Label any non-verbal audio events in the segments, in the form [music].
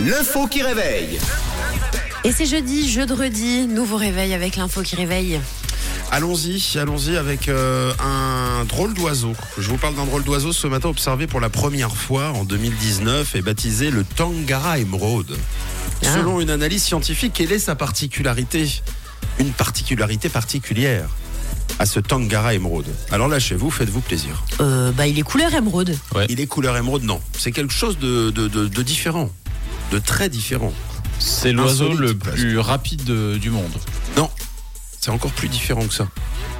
L'info qui réveille. Et c'est jeudi, jeudi, nouveau réveil avec l'info qui réveille. Allons-y, allons-y avec euh, un drôle d'oiseau. Je vous parle d'un drôle d'oiseau ce matin observé pour la première fois en 2019 et baptisé le Tangara émeraude. Ah. Selon une analyse scientifique, quelle est sa particularité? Une particularité particulière à ce Tangara émeraude. Alors lâchez-vous, faites-vous plaisir. Euh, bah, il est couleur émeraude. Il est couleur émeraude Non, c'est quelque chose de, de- de- de différent, de très différent. C'est l'oiseau le presque. plus rapide de- du monde. Non, c'est encore plus différent que ça.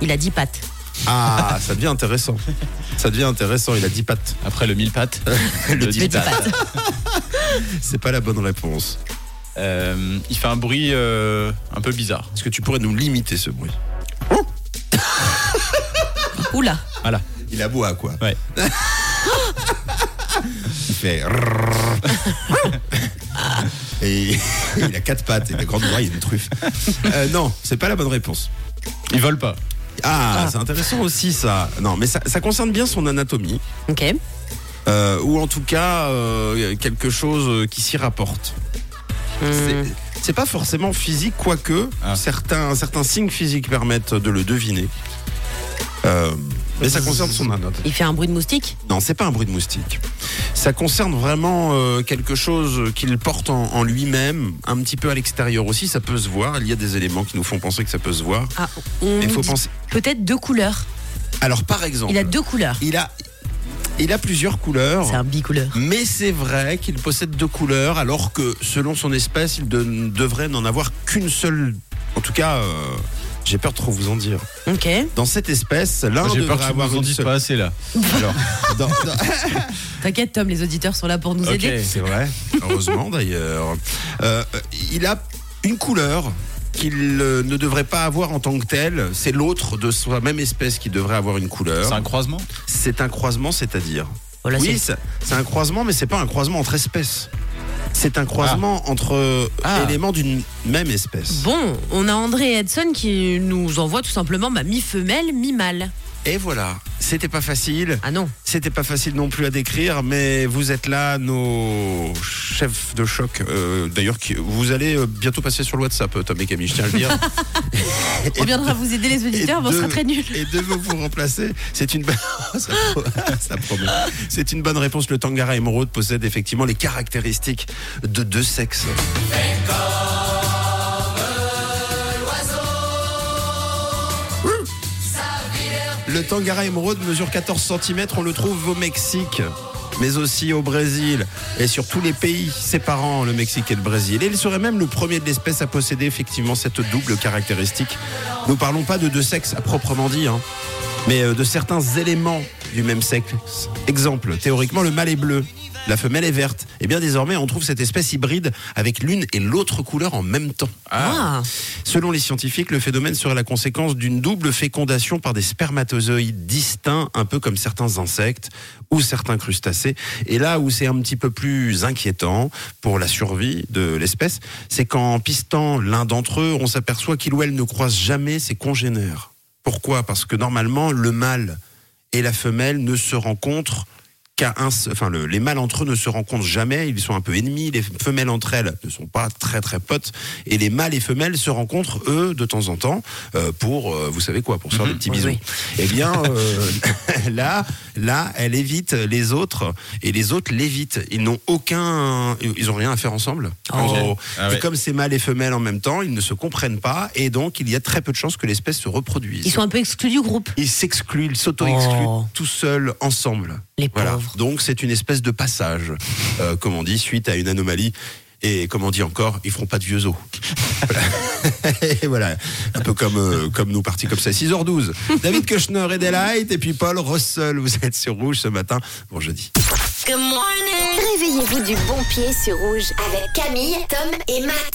Il a 10 pattes. Ah, ça devient intéressant. Ça devient intéressant, il a 10 pattes. Après le mille pattes. [laughs] Le dix Le 10 pattes. pattes. [laughs] C'est pas la bonne réponse. Euh, il fait un bruit euh, un peu bizarre. Est-ce que tu pourrais nous limiter ce bruit? Oula. Voilà. Il aboie quoi Ouais. [laughs] Il fait. Et [laughs] il a quatre pattes et des grandes oreilles et une truffe. Euh, non, c'est pas la bonne réponse. Il vole pas. Ah, c'est intéressant aussi ça. Non, mais ça, ça concerne bien son anatomie, Ok. euh, ou en tout cas euh, quelque chose qui s'y rapporte. Hmm. C'est- C'est pas forcément physique, quoique Ah. certains, certains signes physiques permettent de le deviner. Euh, mais ça concerne son anatomie. Il fait un bruit de moustique Non, c'est pas un bruit de moustique. Ça concerne vraiment euh, quelque chose qu'il porte en, en lui-même, un petit peu à l'extérieur aussi. Ça peut se voir. Il y a des éléments qui nous font penser que ça peut se voir. Ah, on faut dit penser. Peut-être deux couleurs. Alors, par exemple, Il a deux couleurs. il a, il a plusieurs couleurs. C'est un bicouleur. Mais c'est vrai qu'il possède deux couleurs, alors que selon son espèce, il de- ne devrait n'en avoir qu'une seule. En tout cas, euh, j'ai peur de trop vous en dire. Ok. Dans cette espèce, l'un J'ai devrait peur que avoir nous en une seule. pas assez là. [laughs] Alors, dans- dans- [laughs] T'inquiète, Tom, les auditeurs sont là pour nous Ok. aider. C'est vrai, [laughs] heureusement d'ailleurs. Euh, il a une couleur qu'il euh, ne devrait pas avoir en tant que tel. C'est l'autre de sa même espèce qui devrait avoir une couleur. C'est un croisement? C'est un croisement, c'est-à-dire Voilà, Oui, c'est- c'est c'est un croisement, mais c'est pas un croisement entre espèces. C'est un croisement entre euh, Ah. éléments d'une même espèce. Bon, on a André Edson qui nous envoie tout simplement ma mi-femelle, mi-mâle. Et voilà, c'était pas facile. Ah non. C'était pas facile non plus à décrire, mais vous êtes là, nos chefs de choc. Euh, D'ailleurs, vous allez euh, bientôt passer sur le WhatsApp, Tom et Camille, je tiens à le dire. [laughs] On viendra vous aider les auditeurs, mais on de- sera très nuls. Et de vous vous remplacer, c'est une bonne... [laughs] ça, pro- [laughs] ça promet. C'est une bonne réponse. Le Tangara émeraude possède effectivement les caractéristiques de deux sexes. Le Tangara émeraude mesure 14 cm. On le trouve au Mexique, mais aussi au Brésil et sur tous les pays séparant le Mexique et le Brésil. Et il serait même le premier de l'espèce à posséder effectivement cette double caractéristique. Nous parlons pas de deux sexes à proprement dit, hein, mais euh, de certains éléments du même sexe. Exemple, théoriquement, le mâle est bleu. La femelle est verte. Et bien désormais, on trouve cette espèce hybride avec l'une et l'autre couleur en même temps. Ah. Selon les scientifiques, le phénomène serait la conséquence d'une double fécondation par des spermatozoïdes distincts, un peu comme certains insectes ou certains crustacés. Et là où c'est un petit peu plus inquiétant pour la survie de l'espèce, c'est qu'en pistant l'un d'entre eux, on s'aperçoit qu'il ou elle ne croise jamais ses congénères. Pourquoi? Parce que normalement, le mâle et la femelle ne se rencontrent qu'à un, se- enfin le- les mâles entre eux ne se rencontrent jamais, ils sont un peu ennemis, les femelles entre elles ne sont pas très très potes, et les mâles et femelles se rencontrent eux de temps en temps euh, pour, euh, vous savez quoi, pour se faire des petits bisous. oui. Eh bien euh, [laughs] là, là, elle évite les autres et les autres l'évitent. Ils n'ont aucun, ils ont rien à faire ensemble. En Oh. gros. Ah Et comme c'est mâles et femelles en même temps, ils ne se comprennent pas et donc il y a très peu de chances que l'espèce se reproduise. Ils sont un peu exclus du groupe. Ils s'excluent, ils s'auto-excluent Oh. tout seuls, ensemble. Les Voilà. pauvres. Donc c'est une espèce de passage, euh, comme on dit, suite à une anomalie. Et comme on dit encore, ils feront pas de vieux os. [laughs] Voilà. et voilà, un peu comme, euh, comme nous partis comme ça. 6h12. David Kushner et Delight, et puis Paul Russell, vous êtes sur Rouge ce matin. Bon jeudi. Réveillez-vous du bon pied sur Rouge avec Camille, Tom et Matt.